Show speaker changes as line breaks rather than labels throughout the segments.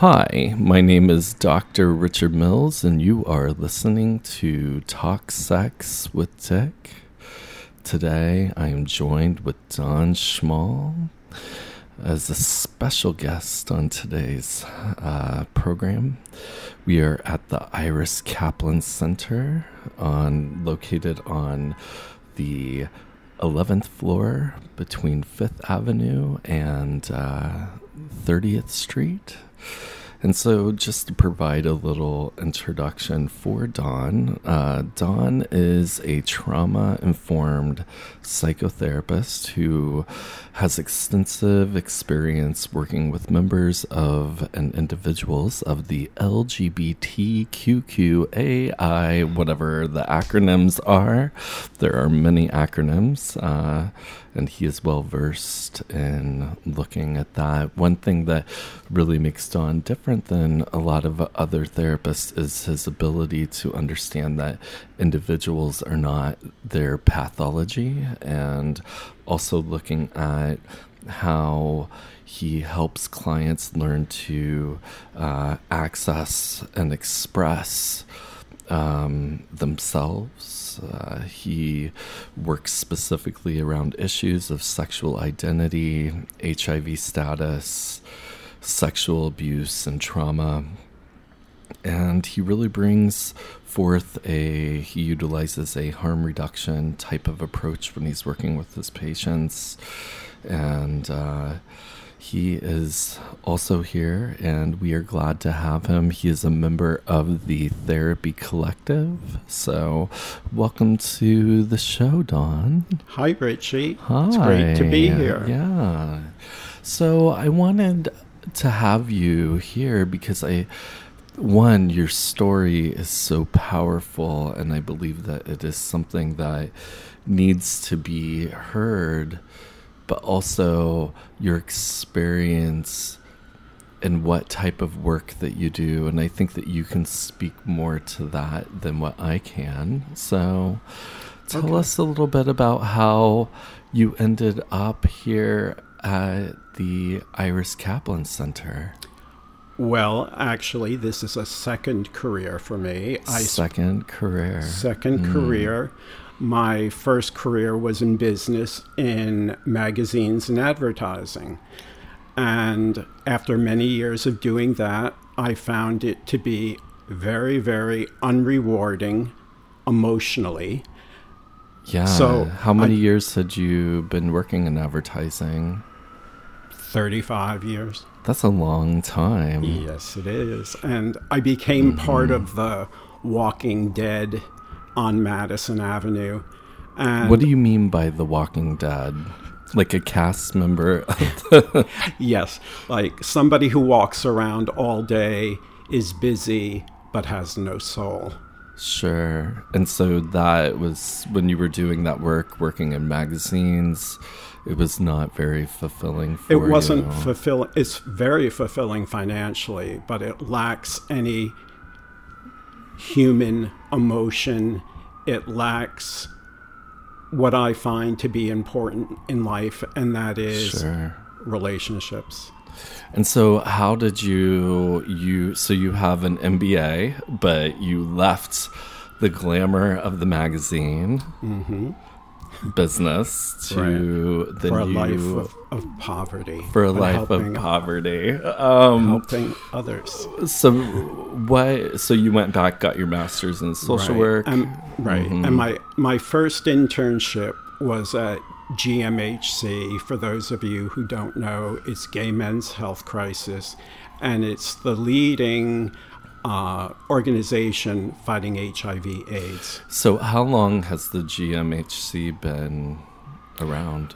Hi, my name is Dr. Richard Mills, and you are listening to Talk Sex with Dick. Today, I am joined with Don Schmall as a special guest on today's uh, program. We are at the Iris Kaplan Center, on located on the 11th floor between Fifth Avenue and uh, 30th Street. And so, just to provide a little introduction for Don, uh, Don is a trauma informed psychotherapist who has extensive experience working with members of and individuals of the LGBTQQAI, whatever the acronyms are. There are many acronyms. Uh, and he is well versed in looking at that. One thing that really makes Don different than a lot of other therapists is his ability to understand that individuals are not their pathology, and also looking at how he helps clients learn to uh, access and express um, themselves. Uh, he works specifically around issues of sexual identity, HIV status, sexual abuse, and trauma. And he really brings forth a, he utilizes a harm reduction type of approach when he's working with his patients. And, uh, he is also here, and we are glad to have him. He is a member of the Therapy Collective. So, welcome to the show, Don.
Hi, Richie.
Hi.
It's great to be here.
Yeah. So, I wanted to have you here because I, one, your story is so powerful, and I believe that it is something that needs to be heard but also your experience and what type of work that you do. And I think that you can speak more to that than what I can. So tell okay. us a little bit about how you ended up here at the Iris Kaplan Center.
Well, actually, this is a second career for me.
Second I, career.
Second mm. career. My first career was in business in magazines and advertising. And after many years of doing that, I found it to be very, very unrewarding emotionally.
Yeah. So, how many I, years had you been working in advertising?
35 years.
That's a long time.
Yes, it is. And I became mm-hmm. part of the Walking Dead on Madison Avenue.
And what do you mean by The Walking Dead? Like a cast member?
yes, like somebody who walks around all day, is busy, but has no soul.
Sure. And so that was when you were doing that work, working in magazines. It was not very fulfilling for
It wasn't
you.
fulfilling. It's very fulfilling financially, but it lacks any human emotion. It lacks what I find to be important in life, and that is sure. relationships.
And so, how did you you so you have an MBA, but you left the glamour of the magazine.
Mm-hmm
business to
right. for a you, life of, of, poverty
for a life of poverty um,
helping others
so what so you went back got your master's in social
right.
work
right mm-hmm. and my my first internship was at GMHC for those of you who don't know it's gay men's health crisis and it's the leading uh, organization fighting HIV/AIDS.
So, how long has the GMHC been around?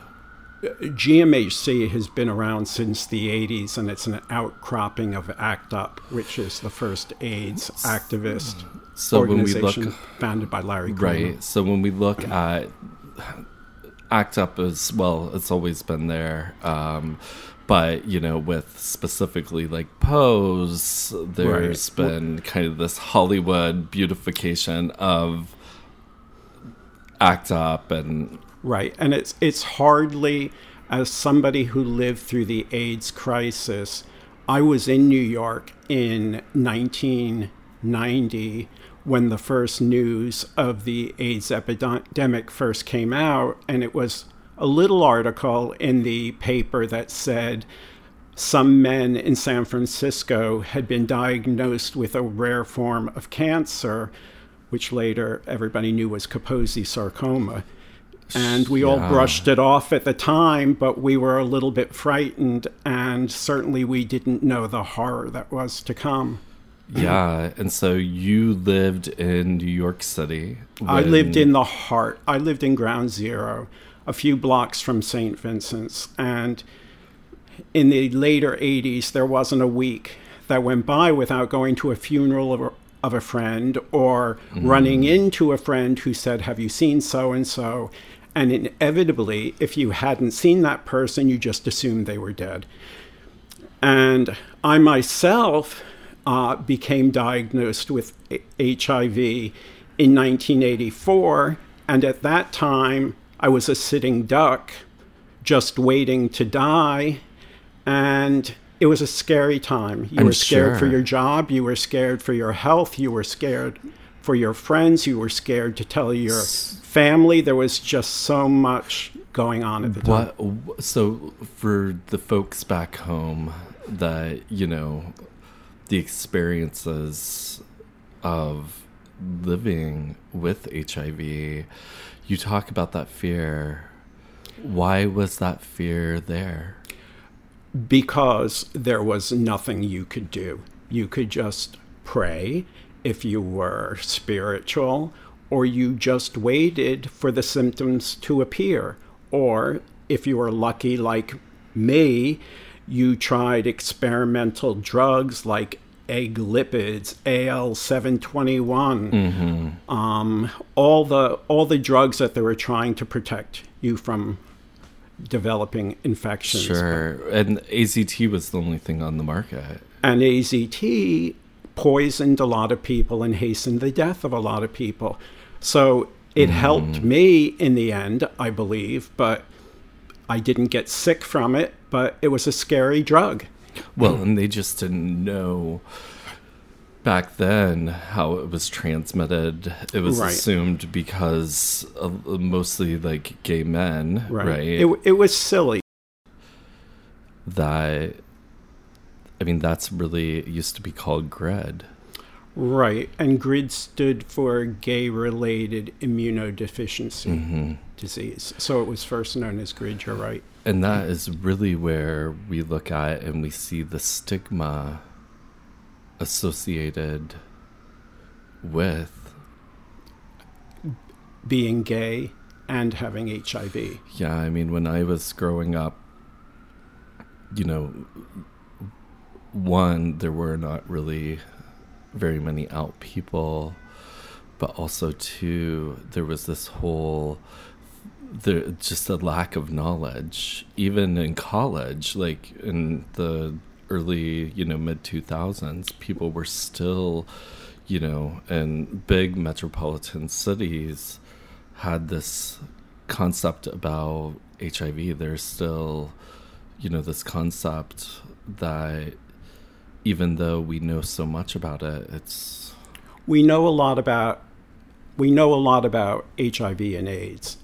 GMHC has been around since the 80s, and it's an outcropping of ACT UP, which is the first AIDS activist so organization when we look, founded by Larry Kramer.
Right. So when we look at ACT UP as well, it's always been there. Um, but you know with specifically like pose there's right. been kind of this hollywood beautification of act up and
right and it's it's hardly as somebody who lived through the aids crisis I was in New York in 1990 when the first news of the AIDS epidemic first came out, and it was a little article in the paper that said some men in San Francisco had been diagnosed with a rare form of cancer, which later everybody knew was Kaposi sarcoma. And we yeah. all brushed it off at the time, but we were a little bit frightened, and certainly we didn't know the horror that was to come.
Yeah, and so you lived in New York City.
When... I lived in the heart. I lived in Ground Zero, a few blocks from St. Vincent's, and in the later 80s, there wasn't a week that went by without going to a funeral of a, of a friend or mm. running into a friend who said, Have you seen so and so? And inevitably, if you hadn't seen that person, you just assumed they were dead. And I myself uh, became diagnosed with HIV in 1984. And at that time, I was a sitting duck, just waiting to die and it was a scary time. You
I'm
were scared
sure.
for your job, you were scared for your health, you were scared for your friends, you were scared to tell your family. There was just so much going on at the time.
What, so, for the folks back home that, you know, the experiences of living with HIV, you talk about that fear. Why was that fear there?
because there was nothing you could do. You could just pray if you were spiritual, or you just waited for the symptoms to appear. Or if you were lucky, like me, you tried experimental drugs like egg lipids, AL seven twenty one, mm-hmm. um, all the all the drugs that they were trying to protect you from developing infections.
Sure. And AZT was the only thing on the market.
And AZT poisoned a lot of people and hastened the death of a lot of people. So it mm. helped me in the end, I believe, but I didn't get sick from it, but it was a scary drug.
Well, and they just didn't know back then how it was transmitted it was right. assumed because of mostly like gay men right, right?
It, it was silly
that i mean that's really used to be called grid
right and grid stood for gay related immunodeficiency mm-hmm. disease so it was first known as grid you're right
and that is really where we look at and we see the stigma associated with
being gay and having HIV.
Yeah, I mean, when I was growing up, you know, one, there were not really very many out people, but also two, there was this whole there just a lack of knowledge even in college like in the early, you know, mid 2000s, people were still, you know, in big metropolitan cities had this concept about HIV. There's still, you know, this concept that even though we know so much about it, it's
we know a lot about we know a lot about HIV and AIDS,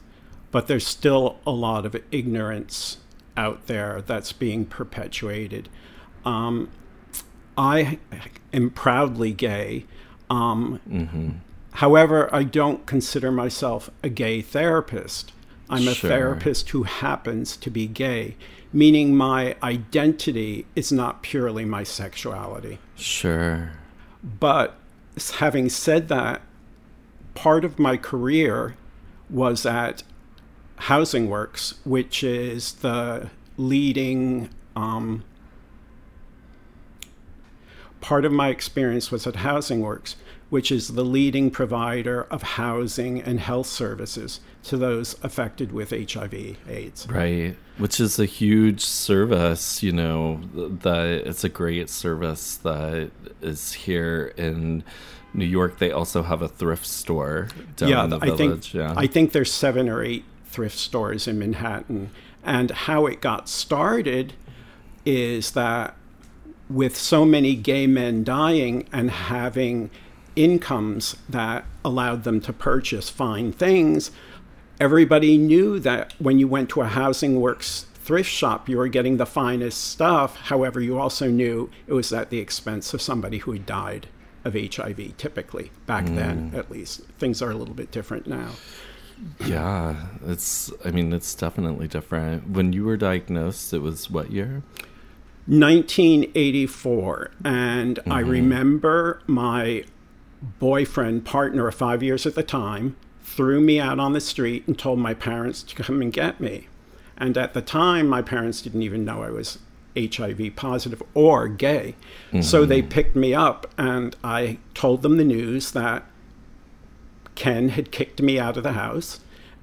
but there's still a lot of ignorance out there that's being perpetuated. Um, I am proudly gay. Um, mm-hmm. However, I don't consider myself a gay therapist. I'm a sure. therapist who happens to be gay, meaning my identity is not purely my sexuality.
Sure.
But having said that, part of my career was at Housing Works, which is the leading um, part of my experience was at Housing Works, which is the leading provider of housing and health services to those affected with HIV AIDS.
Right, which is a huge service, you know, that it's a great service that is here in New York. They also have a thrift store down yeah, in the I
village. Think, yeah. I think there's seven or eight thrift stores in Manhattan. And how it got started is that with so many gay men dying and having incomes that allowed them to purchase fine things, everybody knew that when you went to a Housing Works thrift shop, you were getting the finest stuff. However, you also knew it was at the expense of somebody who had died of HIV, typically, back mm. then at least. Things are a little bit different now.
Yeah, it's, I mean, it's definitely different. When you were diagnosed, it was what year?
1984. And mm-hmm. I remember my boyfriend, partner of five years at the time, threw me out on the street and told my parents to come and get me. And at the time, my parents didn't even know I was HIV positive or gay. Mm-hmm. So they picked me up and I told them the news that Ken had kicked me out of the house.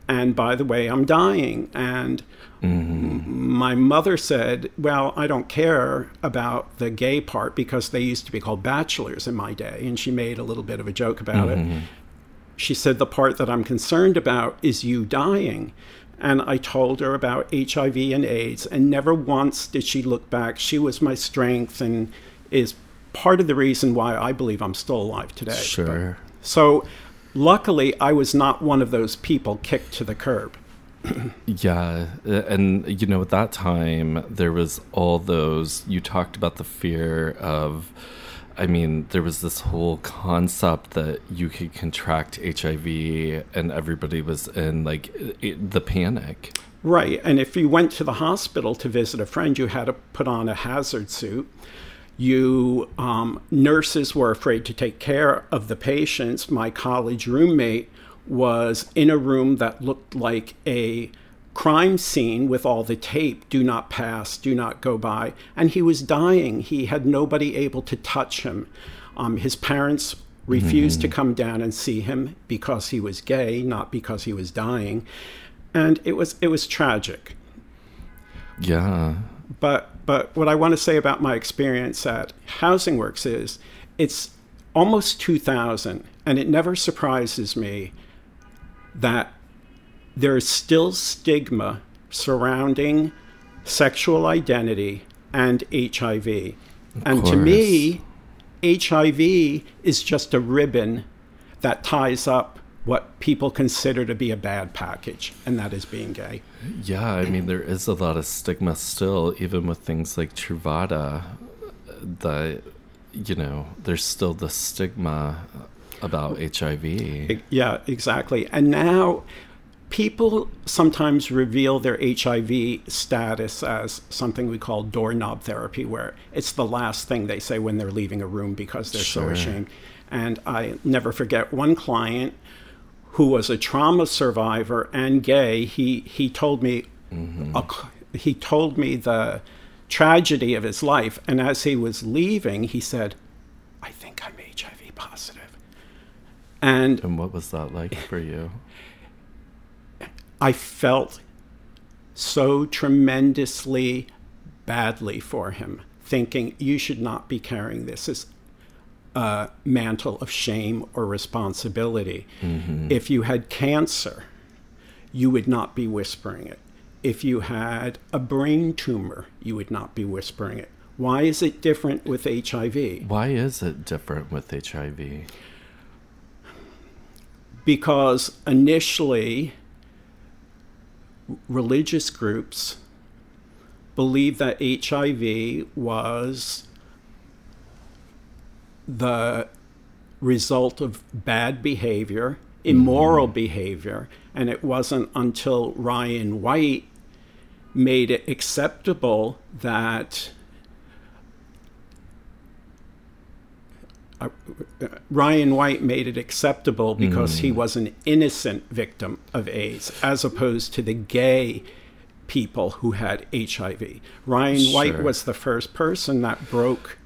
And by the way, I'm dying. And mm-hmm. my mother said, Well, I don't care about the gay part because they used to be called bachelors in my day. And she made a little bit of a joke about mm-hmm. it. She said, The part that I'm concerned about is you dying. And I told her about HIV and AIDS, and never once did she look back. She was my strength and is part of the reason why I believe I'm still alive today.
Sure.
But, so luckily, I was not one of those people kicked to the curb.
yeah, uh, and you know, at that time, there was all those. You talked about the fear of I mean, there was this whole concept that you could contract HIV, and everybody was in like it, the panic.
Right. And if you went to the hospital to visit a friend, you had to put on a hazard suit. You um, nurses were afraid to take care of the patients. My college roommate was in a room that looked like a crime scene with all the tape do not pass, do not go by. And he was dying. He had nobody able to touch him. Um, his parents refused mm-hmm. to come down and see him because he was gay, not because he was dying. And it was it was tragic.
Yeah.
But but what I want to say about my experience at Housing Works is it's almost 2000 and it never surprises me that there is still stigma surrounding sexual identity and HIV. Of and course. to me, HIV is just a ribbon that ties up what people consider to be a bad package, and that is being gay.
Yeah, I mean, there is a lot of stigma still, even with things like Truvada, that, you know, there's still the stigma about HIV.
Yeah, exactly. And now people sometimes reveal their HIV status as something we call doorknob therapy, where it's the last thing they say when they're leaving a room because they're sure. so ashamed. And I never forget one client who was a trauma survivor and gay. He he told me mm-hmm. a, he told me the tragedy of his life, and as he was leaving, he said, "I think I'm HIV positive." And
and what was that like for you?
I felt so tremendously badly for him, thinking you should not be carrying this a mantle of shame or responsibility. Mm-hmm. If you had cancer, you would not be whispering it. If you had a brain tumor, you would not be whispering it. Why is it different with HIV?
Why is it different with HIV?
Because initially, religious groups believed that HIV was the result of bad behavior, immoral mm-hmm. behavior, and it wasn't until Ryan White made it acceptable that uh, Ryan White made it acceptable because mm. he was an innocent victim of AIDS, as opposed to the gay people who had HIV. Ryan sure. White was the first person that broke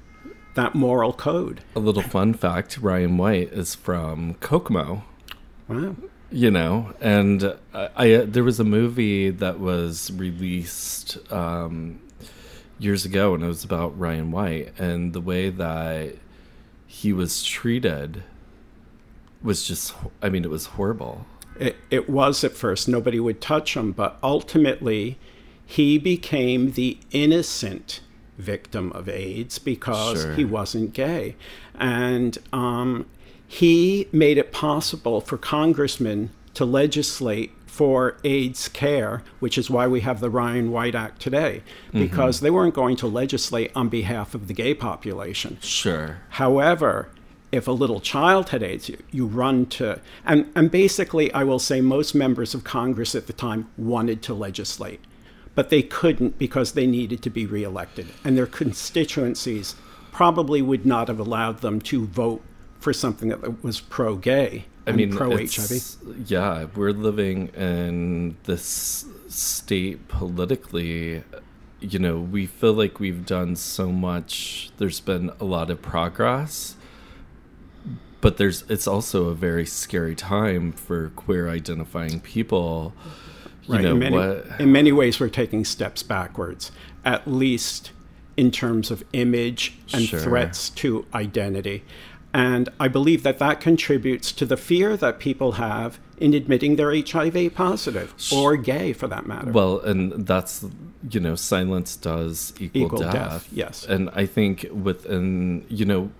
that moral code.
A little fun fact Ryan White is from Kokomo.
Wow.
You know, and I, I there was a movie that was released um, years ago, and it was about Ryan White and the way that he was treated was just i mean it was horrible
it, it was at first nobody would touch him but ultimately he became the innocent victim of AIDS because
Sure.
he wasn't gay. And um, he made it possible for congressmen to legislate for AIDS care, which is why we have the Ryan White Act today, because they weren't going to legislate on behalf of the gay population.
Sure.
However, if a little child had AIDS, you, you run to, and, and basically, I will say most members of Congress at the time wanted to legislate, but they couldn't because they needed to be reelected. And their constituencies probably would not have allowed them to vote for something that was pro gay.
I mean,
pro HIV.
Yeah, we're living in this state politically. You know, we feel like we've done so much. There's been a lot of progress, but there's it's also a very scary time for queer identifying people. You
Right.
know
in, many,
what?
in many ways, we're taking steps backwards, at least in terms of image and
Sure.
threats to identity. And I believe that that contributes to the fear that people have in admitting they're HIV positive or gay for that matter.
Well, and that's you know, silence does equal,
Equal
death.
death, yes.
And I think within you know,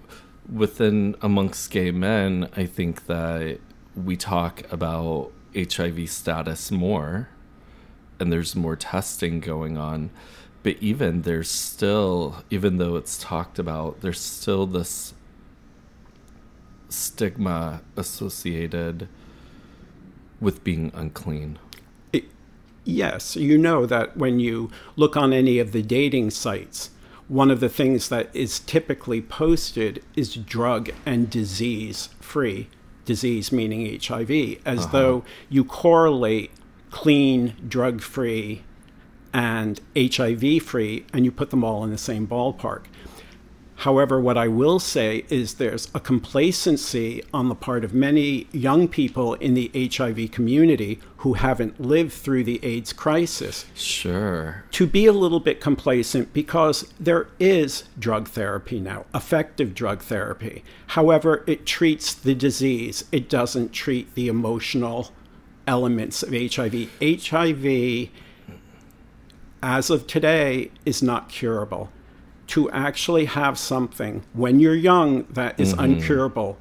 within amongst gay men, I think that we talk about HIV status more, and there's more testing going on. But even there's still, even though it's talked about, there's still this stigma associated with being unclean.
It- yes, you know that when you look on any of the dating sites, one of the things that is typically posted is drug and disease free. Disease meaning HIV, as uh-huh. though you correlate clean, drug free, and HIV free, and you put them all in the same ballpark. However, what I will say is there's a complacency on the part of many young people in the HIV community who haven't lived through the AIDS crisis
Sure.
to be a little bit complacent because there is drug therapy now, effective drug therapy. However, it treats the disease, it doesn't treat the emotional elements of HIV. HIV, as of today, is not curable. To actually have something when you're young that is mm-hmm. uncurable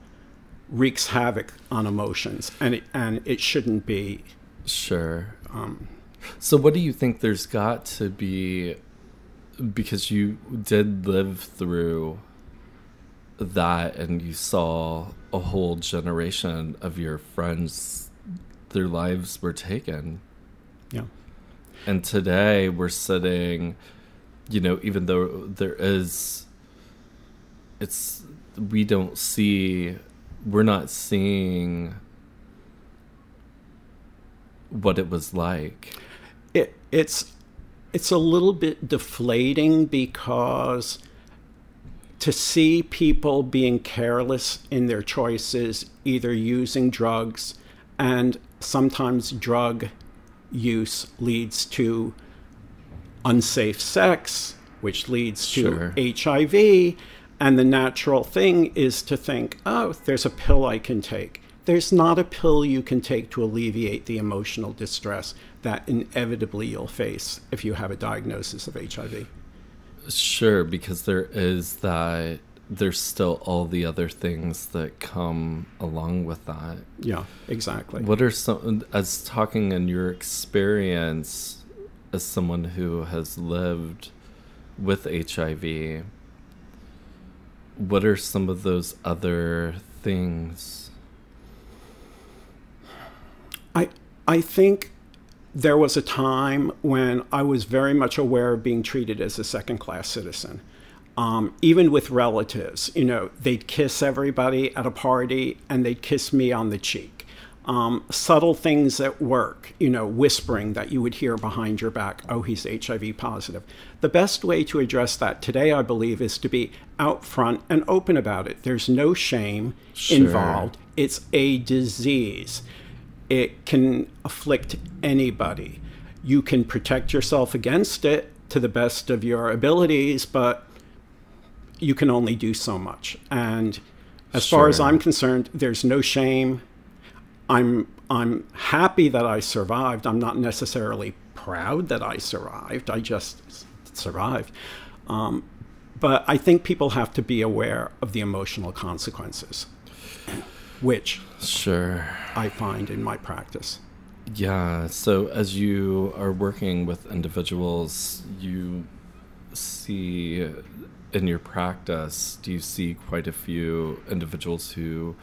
wreaks havoc on emotions, and it, and it shouldn't be.
Sure. Um, so, what do you think there's got to be? Because you did live through that and you saw a whole generation of your friends, their lives were taken.
Yeah.
And today we're sitting, you know, even though there is, it's, we don't see, we're not seeing what it was like.
it, it's it's a little bit deflating because to see people being careless in their choices, either using drugs, and sometimes drug use leads to unsafe sex, which leads
Sure.
to HIV. And the natural thing is to think, oh, there's a pill I can take. There's not a pill you can take to alleviate the emotional distress that inevitably you'll face if you have a diagnosis of HIV.
Sure, because there is that, there's still all the other things that come along with that.
Yeah, exactly.
What are some, as talking in your experience as someone who has lived with HIV, what are some of those other things?
I I think there was a time when I was very much aware of being treated as a second class citizen. Um, even with relatives, you know, they'd kiss everybody at a party and they'd kiss me on the cheek. Um, subtle things at work, you know, whispering that you would hear behind your back, oh, he's HIV positive. The best way to address that today, I believe, is to be out front and open about it. There's no shame
Sure.
involved. It's a disease it can afflict anybody. You can protect yourself against it to the best of your abilities, but you can only do so much. And as far as I'm concerned, there's no shame. I'm I'm happy that I survived. I'm not necessarily proud that I survived. I just survived. Um, but I think people have to be aware of the emotional consequences, which
Sure.
I find in my practice.
Yeah. So as you are working with individuals, you see in your practice, do you see quite a few individuals who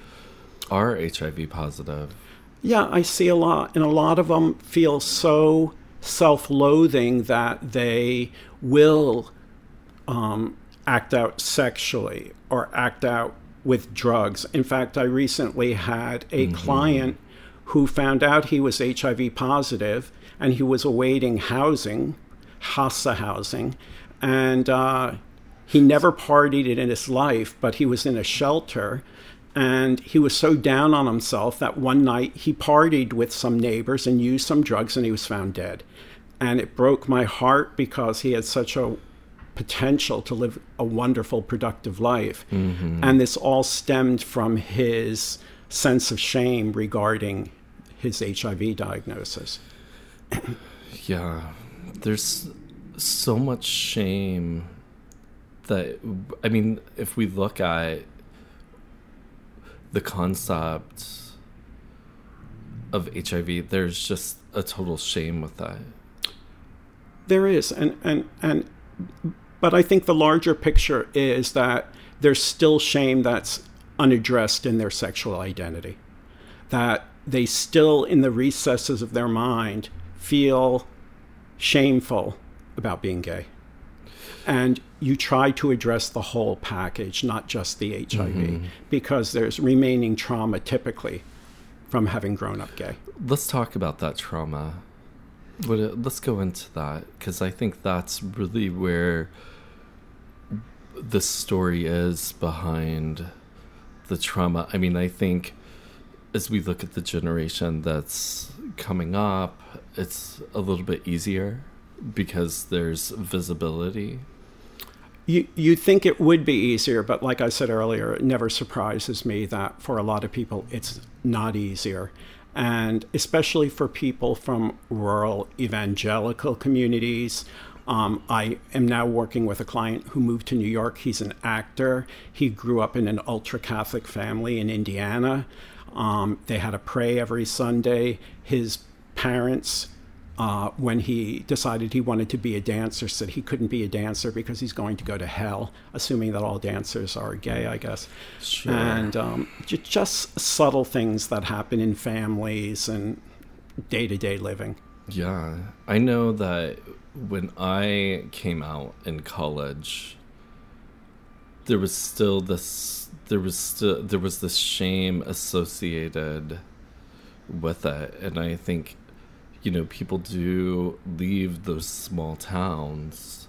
are HIV positive?
Yeah, I see a lot, and a lot of them feel so self loathing that they will um, act out sexually or act out with drugs. In fact, I recently had a client who found out he was HIV positive and he was awaiting housing, HASA housing, and uh, he never partied it in his life, but he was in a shelter. And he was so down on himself that one night he partied with some neighbors and used some drugs and he was found dead. And it broke my heart because he had such a potential to live a wonderful, productive life. And this all stemmed from his sense of shame regarding his HIV diagnosis.
Yeah. There's so much shame that, I mean, if we look at the concept of HIV, there's just a total shame with that.
There is, and and and, but I think the larger picture is that there's still shame that's unaddressed in their sexual identity, that they still, in the recesses of their mind, feel shameful about being gay, and you try to address the whole package, not just the HIV, because there's remaining trauma typically from having grown up gay.
Let's talk about that trauma. Uh, let's go into that because I think that's really where the story is behind the trauma. I mean, I think as we look at the generation that's coming up, it's a little bit easier because there's visibility.
You you think it would be easier, but like I said earlier, it never surprises me that for a lot of people it's not easier. And especially for people from rural evangelical communities. Um, I am now working with a client who moved to New York. He's an actor. He grew up in an ultra Catholic family in Indiana. Um, they had to pray every Sunday. His parents uh, when he decided he wanted to be a dancer, said he couldn't be a dancer because he's going to go to hell, assuming that all dancers are gay, I guess.
Sure.
And um, j- just subtle things that happen in families and day to day living.
Yeah, I know that when I came out in college, there was still this there was still there was this shame associated with it, and I think you know people do leave those small towns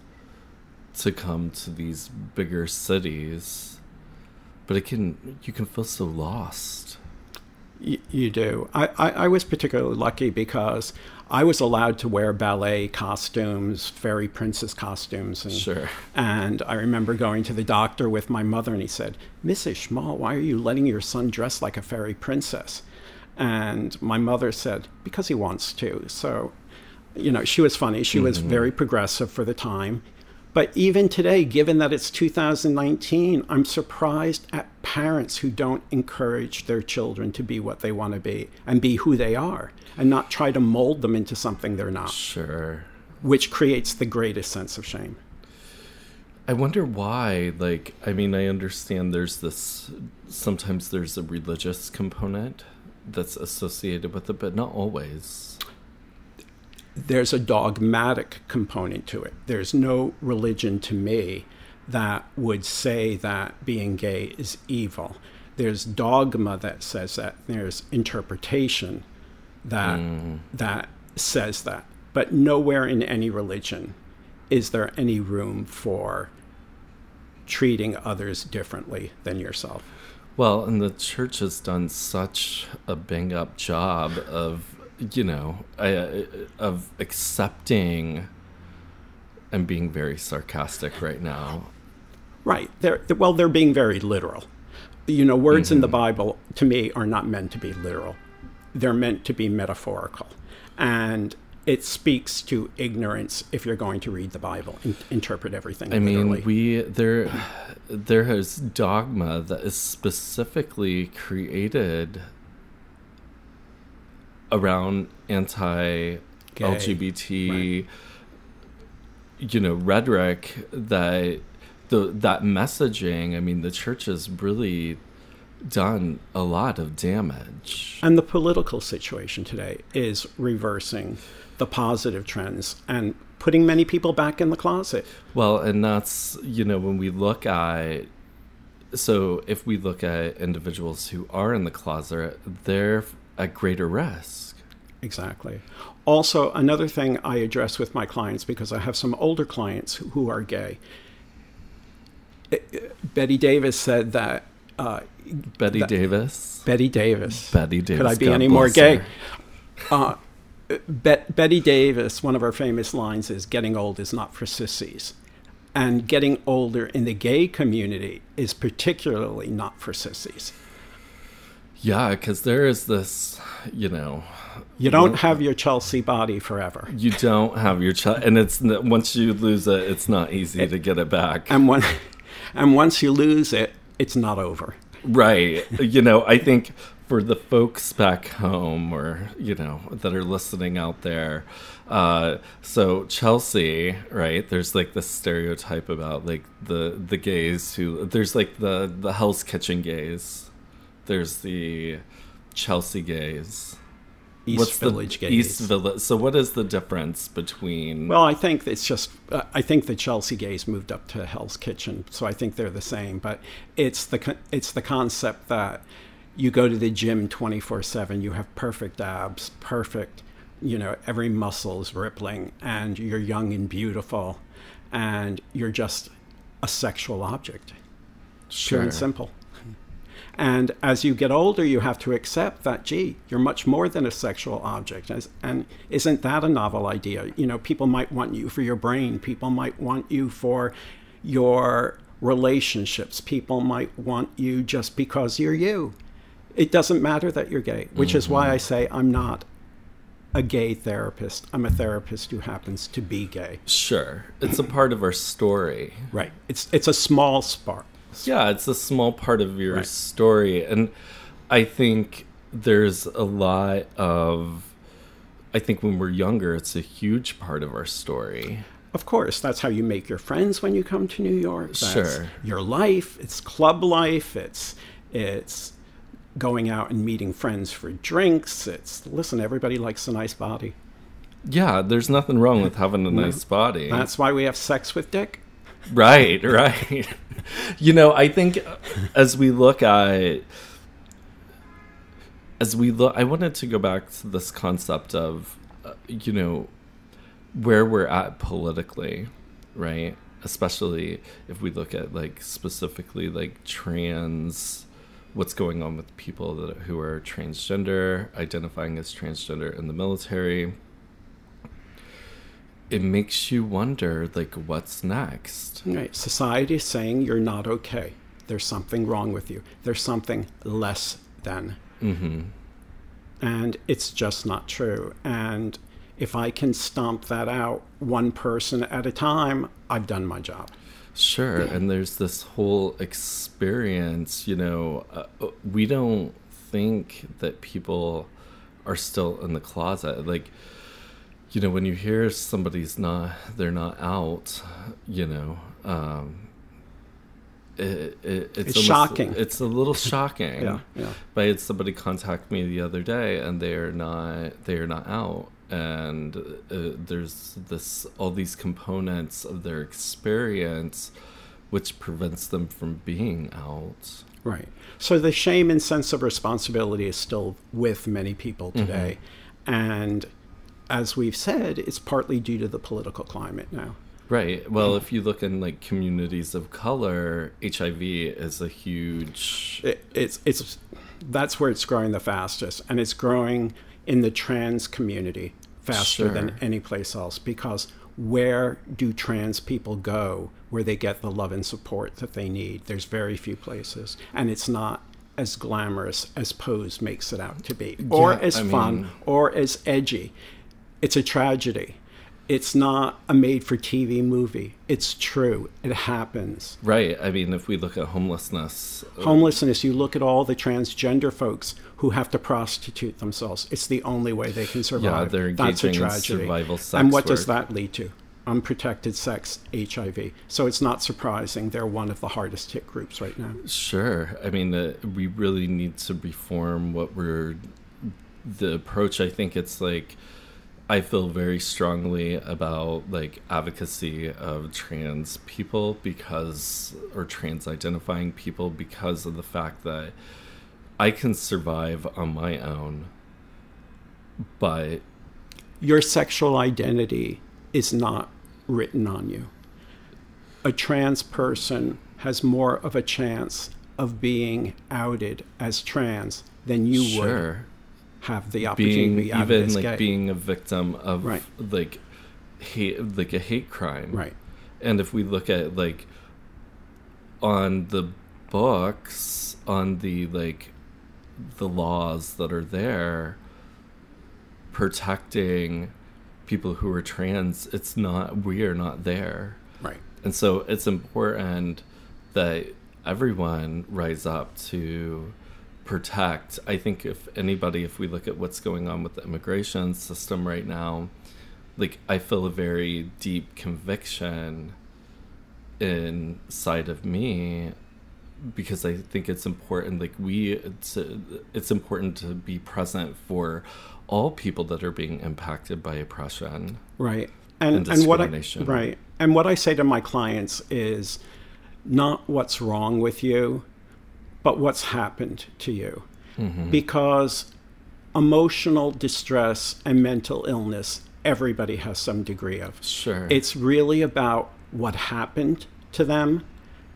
to come to these bigger cities, but it can you can feel so lost.
Y- you do. I, I, I was particularly lucky because I was allowed to wear ballet costumes, fairy princess costumes. And,
Sure.
And I remember going to the doctor with my mother, and he said, Mrs. Schmal, why are you letting your son dress like a fairy princess? And my mother said, because he wants to. So, you know, she was funny. She was mm-hmm. very progressive for the time. But even today, given that it's 2019, I'm surprised at parents who don't encourage their children to be what they want to be and be who they are and not try to mold them into something they're not,
Sure.
which creates the greatest sense of shame.
I wonder why. Like, I mean, I understand there's this. Sometimes there's a religious component that's associated with it, but not always.
there's a dogmatic component to it. There's no religion to me that would say that being gay is evil. There's dogma that says that. There's interpretation that mm. that says that. But nowhere in any religion is there any room for treating others differently than yourself.
Well, and the church has done such a bang up job of, you know, uh, of accepting. I'm being very sarcastic right now.
Right. They're, well, they're being very literal. You know, words in the Bible to me are not meant to be literal. They're meant to be metaphorical. And it speaks to ignorance if you're going to read the Bible and interpret everything.
I
literally.
mean, we there there is dogma that is specifically created around anti LGBT you know rhetoric that the that messaging i mean the church has really done a lot of damage
and the political situation today is reversing the positive trends and putting many people back in the closet
well and that's you know when we look at so if we look at individuals who are in the closet they're at greater risk
exactly also, another thing I address with my clients because I have some older clients who are gay. Bette Davis said that. Uh,
Bette that, Davis.
Bette Davis.
Bette Davis.
Could I be God any more gay? Uh, Bet- Bette Davis, one of her famous lines is "Getting old is not for sissies," and getting older in the gay community is particularly not for sissies.
Yeah, because there is this, you know,
you don't have your Chelsea body forever.
You don't have your Chelsea, and it's once you lose it, it's not easy it, to get it back.
And when, and once you lose it, it's not over.
Right. you know, I think for the folks back home, or you know, that are listening out there, uh, so Chelsea, right? There's like this stereotype about like the the gays who there's like the the Hell's Kitchen gays. There's the Chelsea gays
East What's Village gays. East
Village. So, what is the difference between?
Well, I think it's just. Uh, I think the Chelsea gays moved up to Hell's Kitchen, so I think they're the same. But it's the it's the concept that you go to the gym twenty four seven. You have perfect abs, perfect. You know, every muscle is rippling, and you're young and beautiful, and you're just a sexual object. Sure. Pure and simple. And as you get older, you have to accept that, gee, you're much more than a sexual object. And isn't that a novel idea? You know, people might want you for your brain, people might want you for your relationships, people might want you just because you're you. It doesn't matter that you're gay, which mm-hmm. is why I mm-hmm. say I'm not a gay therapist. I'm a therapist who happens to be gay.
Sure. It's a part of our story.
Right. It's it's a small spark
yeah, it's a small part of your right. story. And I think there's a lot of. I think when we're younger, it's a huge part of our story.
Of course, that's how you make your friends when you come to New York. That's
sure.
Your life, it's club life, it's it's going out and meeting friends for drinks. It's listen, everybody likes a nice body.
Yeah, there's nothing wrong with having a nice body.
That's why we have sex with Dick.
Right, right. you know, I think as we look at as we look I wanted to go back to this concept of uh, you know where we're at politically, right? Especially if we look at like specifically like trans what's going on with people that who are transgender, identifying as transgender in the military, it makes you wonder like what's next?
Right. Society is saying you're not okay. There's something wrong with you. There's something less than.
Mm-hmm.
and it's just not true. And if i can stomp that out one person at a time i've done my job
sure yeah. and there's this whole experience you know uh, we don't think that people are still in the closet like you know when you hear somebody's not they're not out you know um it, it,
it's, it's almost, shocking
it's a little shocking
yeah, yeah.
but i had somebody contact me the other day and they are not they are not out and uh, there's this all these components of their experience which prevents them from being out
right so the shame and sense of responsibility is still with many people today mm-hmm. and as we've said, it's partly due to the political climate now.
Right. Well, if you look in like communities of color, HIV is a huge.
It, it's it's that's where it's growing the fastest, and it's growing in the trans community faster sure. than any place else because where do trans people go where they get the love and support that they need? There's very few places, and it's not as glamorous as Pose makes it out to be, or yeah, as I fun, mean... or as edgy It's a tragedy. It's not a made for TV movie. It's true. It happens.
Right. I mean, if we look at homelessness,
Homelessness, you look at all the transgender folks who have to prostitute themselves. It's the only way they can survive.
they're
That's a
engaging in
tragedy.
survival sex
and what does that lead to? Unprotected sex, HIV. So it's not surprising they're one of the hardest hit groups right now.
Sure. I mean, uh, we really need to reform what we're. The approach, I think it's like. I feel very strongly about like advocacy of trans people because, or trans identifying people because of the fact that I can survive on my own, but
Your sexual identity is not written on you. A trans person has more of a chance of being outed as trans than you would
sure.
Have the opportunity
being
to be outed
even like being a victim of
Right.
like hate like a hate crime
right.
and if we look at like on the books on the like the laws that are there protecting people who are trans it's not we are not there
Right.
and so it's important that everyone rise up to protect. I think if anybody, if we look at what's going on with the immigration system right now, like I feel a very deep conviction inside of me because I think it's important. Like we, it's, it's important to be present for all people that are being impacted by oppression.
Right. And,
and
and what I,
discrimination.
right. And what I say to my clients is not what's wrong with you, but what's happened to you.
Mm-hmm.
Because emotional distress and mental illness, everybody has some degree of.
Sure.
It's really about what happened to them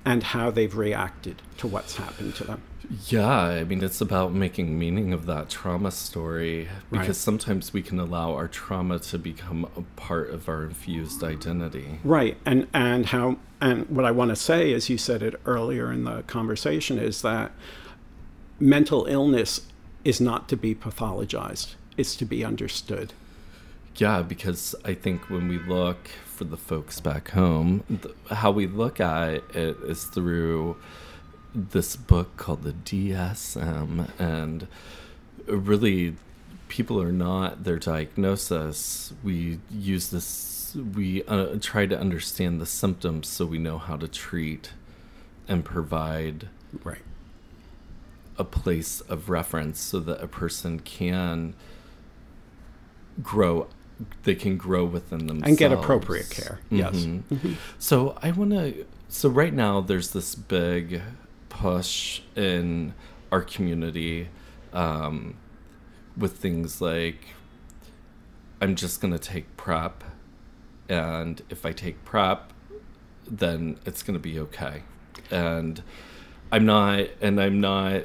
and how they've reacted to what's happened to them.
Yeah, I mean, it's about making meaning of that trauma story because
Right.
sometimes we can allow our trauma to become a part of our infused identity.
Right. And and how and what I want to say as you said it earlier in the conversation is that mental illness is not to be pathologized. It's to be understood.
Yeah, because I think when we look for the folks back home, th- how we look at it is through this book called the DSM, and really, people are not their diagnosis. We use this, we uh, try to understand the symptoms so we know how to treat and provide
Right.
a place of reference so that a person can grow they can grow within themselves
And get appropriate care. Yes.
Mhm. so i want to so right now there's this big push in our community um, with things like i'm just going to take prep and if i take prep then it's going to be okay. And i'm not and i'm not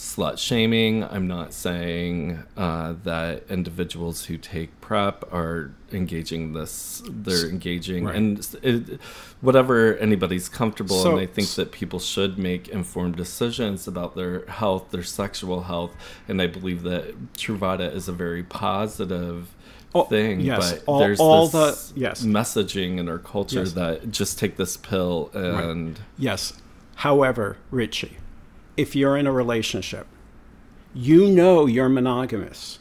slut shaming i'm not saying uh, that individuals who take prep are engaging this they're engaging
Right.
and it, whatever anybody's comfortable
So-
and i think that people should make informed decisions about their health their sexual health and i believe that truvada is a very positive
Oh,
thing
yes,
but
all-
there's
all
this
the- yes.
messaging in our culture
Yes.
that just take this pill and
Yes. However, Richie, if you're in a relationship, you know you're monogamous.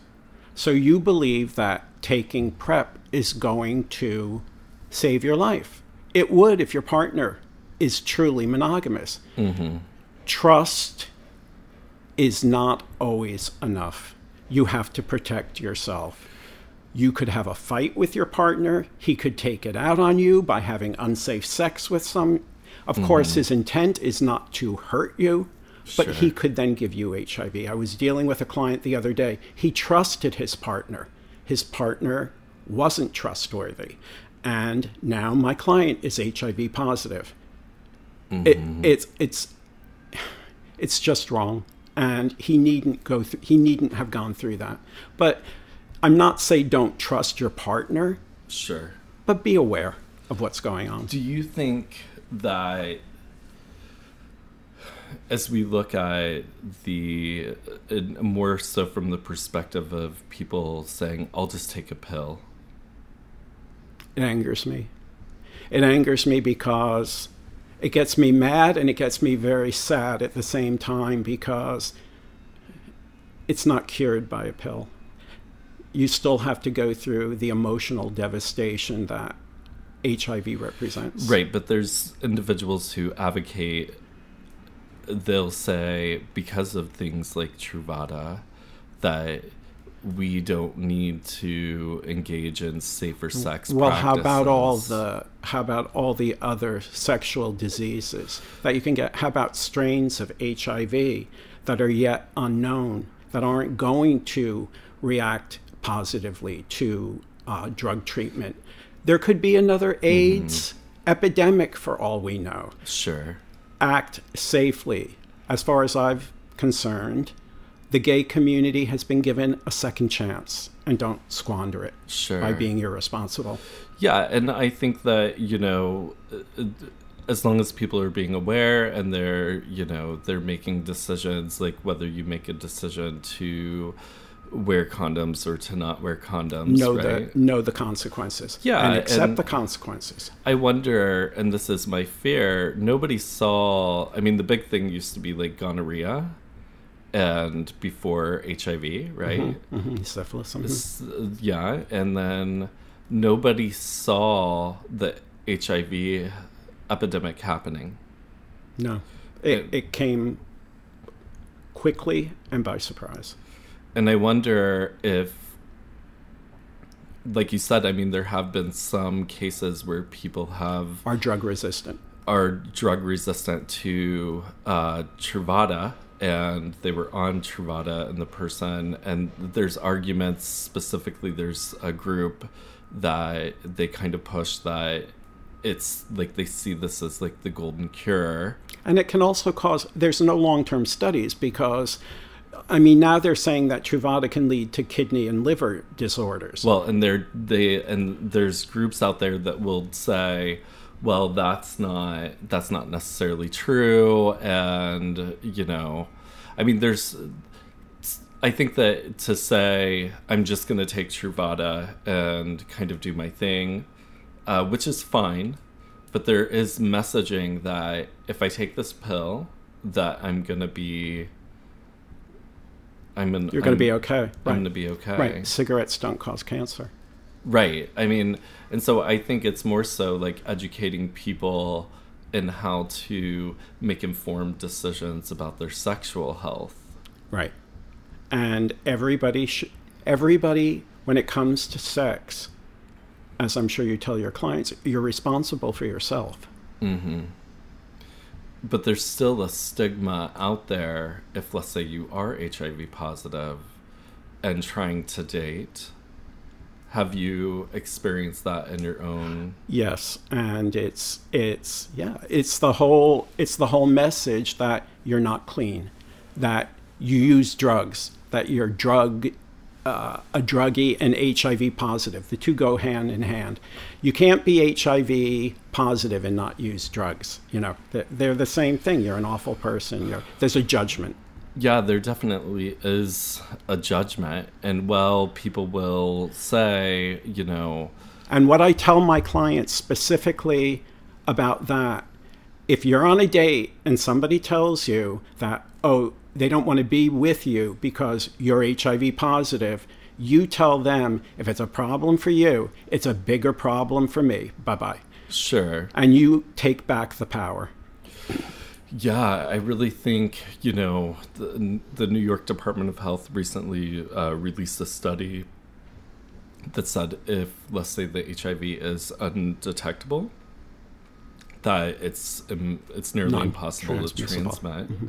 So you believe that taking PrEP is going to save your life. It would if your partner is truly monogamous. Mm-hmm. Trust is not always enough. You have to protect yourself. You could have a fight with your partner. He could take it out on you by having unsafe sex with some. Of course, mm-hmm. his intent is not to hurt you, but
Sure.
he could then give you HIV. I was dealing with a client the other day. He trusted his partner. His partner wasn't trustworthy. And now my client is HIV positive. It, mm-hmm. it's it's it's just wrong and he needn't go through he needn't have gone through that but i'm not saying don't trust your partner
sure
but be aware of what's going on
Do you think that as we look at the uh, more so from the perspective of people saying, I'll just take a pill
It angers me. It angers me because it gets me mad and it gets me very sad at the same time because it's not cured by a pill. You still have to go through the emotional devastation that HIV represents.
Right, but there's individuals who advocate, they'll say, because of things like Truvada, that we don't need to engage in safer sex
well
practices.
how about all the how about all the other sexual diseases that you can get how about strains of hiv that are yet unknown that aren't going to react positively to uh, drug treatment there could be another aids mm-hmm. epidemic for all we know
sure
act safely as far as i've concerned the gay community has been given a second chance and don't squander it
sure.
by being irresponsible.
Yeah, and I think that, you know, uh, as long as people are being aware and they're, you know, they're making decisions like whether you make a decision to wear condoms or to not wear condoms,
know
right?
the know the consequences.
Yeah,
and accept
and
the consequences.
I wonder, and this is my fear. Nobody saw. I mean, the big thing used to be like gonorrhea, and before HIV, right?
Mm-hmm, mm-hmm. Syphilis.
Mm-hmm. Yeah, and then nobody saw the HIV epidemic happening.
No, it, it, it came quickly and by surprise.
And I wonder if, like you said, I mean, there have been some cases where people have
are drug resistant,
are drug resistant to uh, Truvada and they were on Truvada and the person and there's arguments specifically there's a group that they kind of push that it's like they see this as like the golden cure.
And it can also cause there's no long-term studies because I mean, now they're saying that Truvada can lead to kidney and liver disorders.
Well, and there they and there's groups out there that will say, well that's not that's not necessarily true and you know i mean there's i think that to say i'm just going to take truvada and kind of do my thing uh, which is fine but there is messaging that if i take this pill that i'm going to be i'm
you're going to be okay right.
i'm going to be okay
right cigarettes don't cause cancer
Right. I mean, and so I think it's more so like educating people in how to make informed decisions about their sexual health.
Right. And everybody sh- everybody when it comes to sex, as I'm sure you tell your clients, you're responsible for yourself.
Mhm. But there's still a stigma out there if let's say you are HIV positive and trying to date have you experienced that in your own?
Yes and it's it's yeah it's the whole it's the whole message that you're not clean that you use drugs that you're drug uh, a druggie and hiv positive. The two go hand in hand. You can't be hiv positive and not use drugs you know. They're the same thing. You're an awful person. You're, there's a judgment.
Yeah, there definitely is a judgment. And well, people will say, you know.
And what I tell my clients specifically about that if you're on a date and somebody tells you that, oh, they don't want to be with you because you're HIV positive, you tell them if it's a problem for you, it's a bigger problem for me. Bye bye.
Sure.
And you take back the power.
Yeah, I really think, you know, the, the New York Department of Health recently uh, released a study that said if, let's say, the HIV is undetectable, that it's um, it's nearly impossible to transmit. Mm-hmm.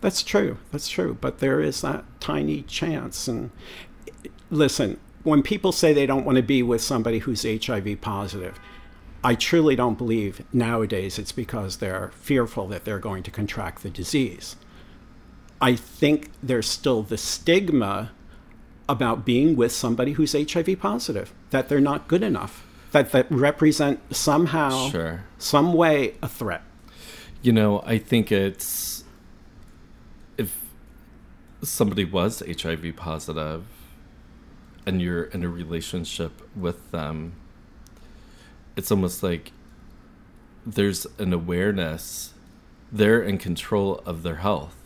That's true. That's true. But there is that tiny chance. And listen, when people say they don't want to be with somebody who's HIV positive, I truly don't believe nowadays it's because they're fearful that they're going to contract the disease. I think there's still the stigma about being with somebody who's HIV positive, that they're not good enough, that that represent somehow,
sure.
Some way, a threat.
You know, I think it's if somebody was HIV positive and you're in a relationship with them it's almost like there's an awareness they're in control of their health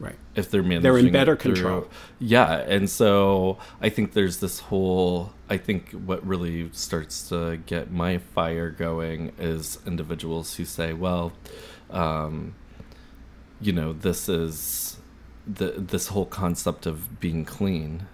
Right.
if they're managing
They're in better control.
yeah and so i think there's this whole i think what really starts to get my fire going is individuals who say well um, you know this is the this whole concept of being clean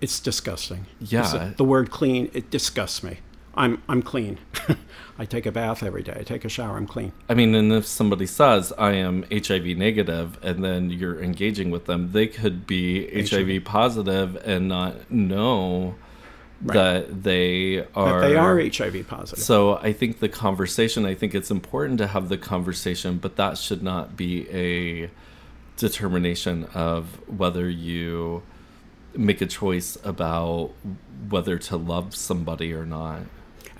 It's disgusting.
Yeah.
It's- the word clean, it disgusts me. I'm I'm clean. I take a bath every day. I take a shower. I'm clean.
I mean, and if somebody says I am HIV negative, and then you're engaging with them, they could be HIV positive and not know
Right.
that they are.
But they are HIV positive.
So I think the conversation. I think it's important to have the conversation, but that should not be a determination of whether you make a choice about whether to love somebody or not.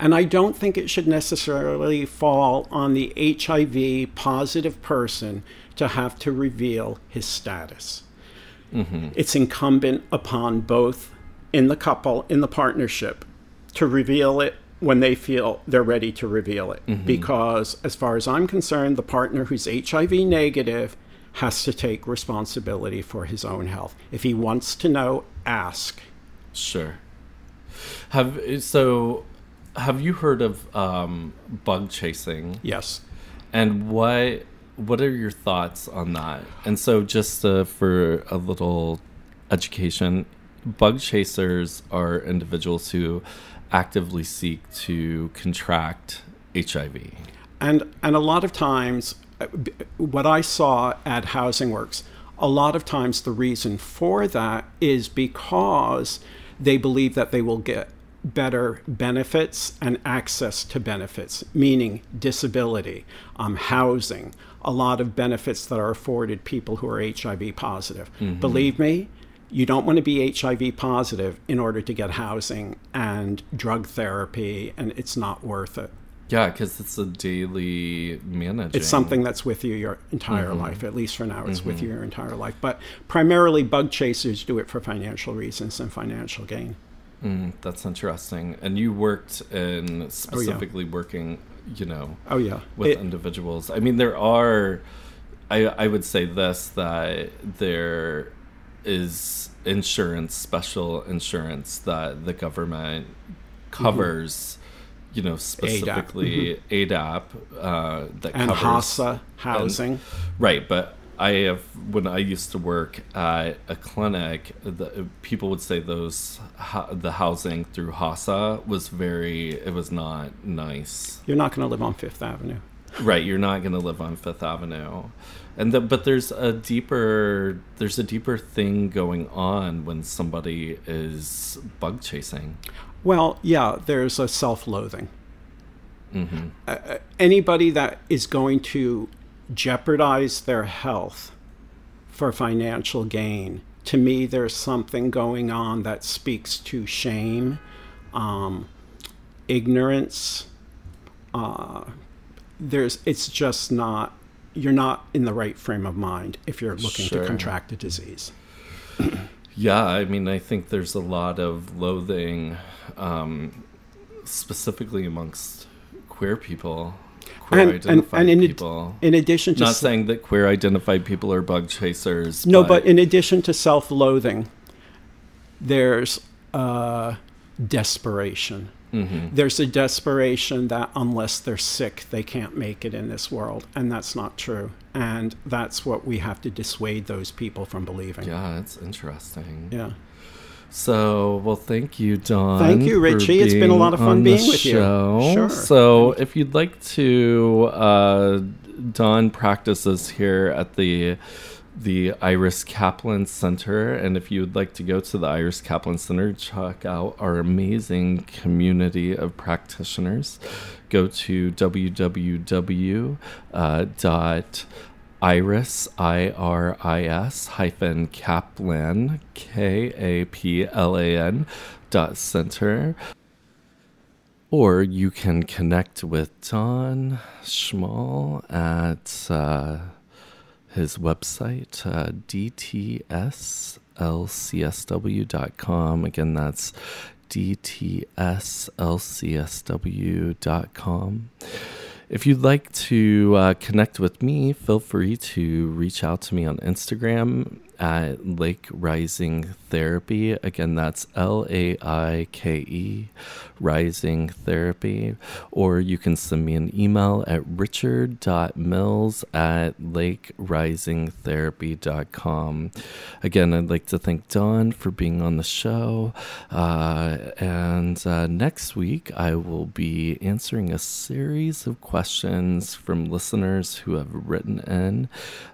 And I don't think it should necessarily fall on the HIV positive person to have to reveal his status. Mm-hmm. It's incumbent upon both in the couple, in the partnership, to reveal it when they feel they're ready to reveal it. Mm-hmm. Because, as far as I'm concerned, the partner who's HIV negative has to take responsibility for his own health. If he wants to know, ask.
Sure. Have so have you heard of um, bug chasing?
Yes.
And what what are your thoughts on that? And so just uh, for a little education, bug chasers are individuals who actively seek to contract HIV.
And and a lot of times, uh, what I saw at Housing Works, a lot of times the reason for that is because they believe that they will get better benefits and access to benefits, meaning disability, um, housing, a lot of benefits that are afforded people who are HIV positive. Mm-hmm. Believe me, you don't want to be HIV positive in order to get housing and drug therapy, and it's not worth it.
Yeah, because it's a daily managing.
It's something that's with you your entire mm-hmm. life. At least for now, it's with mm-hmm. you your entire life. But primarily, bug chasers do it for financial reasons and financial gain.
Mm, that's interesting. And you worked in specifically working, you know,
Oh yeah,
with
It-
individuals. I mean, there are. I I would say this that there is insurance, special insurance that the government covers. You know, specifically ADAP, uh, that
and
covers
HASA housing.
Right, but I have when I used to work at a clinic, the, people would say those the housing through HASA was very it was not nice.
You're not going to live on Fifth Avenue.
Right, you're not going to live on Fifth Avenue. And the, but there's a deeper there's a deeper thing going on when somebody is bug chasing.
Well, yeah, there's a self-loathing.
hmm
Uh, anybody that is going to jeopardize their health for financial gain, to me, there's something going on that speaks to shame, um, ignorance. Uh, there's, it's just not. You're not in the right frame of mind if you're looking
Sure.
to contract a disease.
Yeah, I mean, I think there's a lot of loathing, um, specifically amongst queer people, queer
And- and-
identified
and in ad- In addition to
Not saying that queer identified people are bug chasers.
No, but in addition to self loathing, there's uh, desperation.
Mhm.
There's a desperation that unless they're sick, they can't make it in this world. And that's not true. And that's what we have to dissuade those people from believing.
yeah, it's interesting.
Yeah.
So, well, thank you, Don.
Thank you, Richie. It's been a lot of fun being with you.
show.
Sure.
So, if you'd like to, uh, Don practices here at the the Iris Kaplan Center, and if you'd like to go to the Iris Kaplan Center, check out our amazing community of practitioners. Go to www. Uh, dot iris i r i s hyphen kaplan k a p l a n dot center or you can connect with Don Schmal at uh, his website, uh, dtslcsw.com. Again, that's dtslcsw.com. If you'd like to uh, connect with me, feel free to reach out to me on Instagram at Laike Rising Therapy. Again, that's L A I K E, Rising Therapy. Or you can send me an email at richard.mills at laikerisingtherapy.com. Again, I'd like to thank Don for being on the show. Uh, and uh, next week, I will be answering a series of questions from listeners who have written in.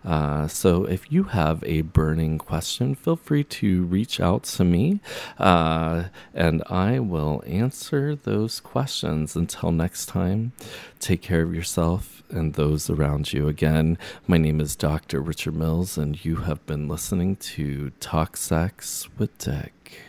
Uh, so if you have a burning question, feel free to reach out to me uh, and I will answer those questions. Until next time, take care of yourself and those around you. Again, my name is Dr. Richard Mills, and you have been listening to Talk Sex with Dick.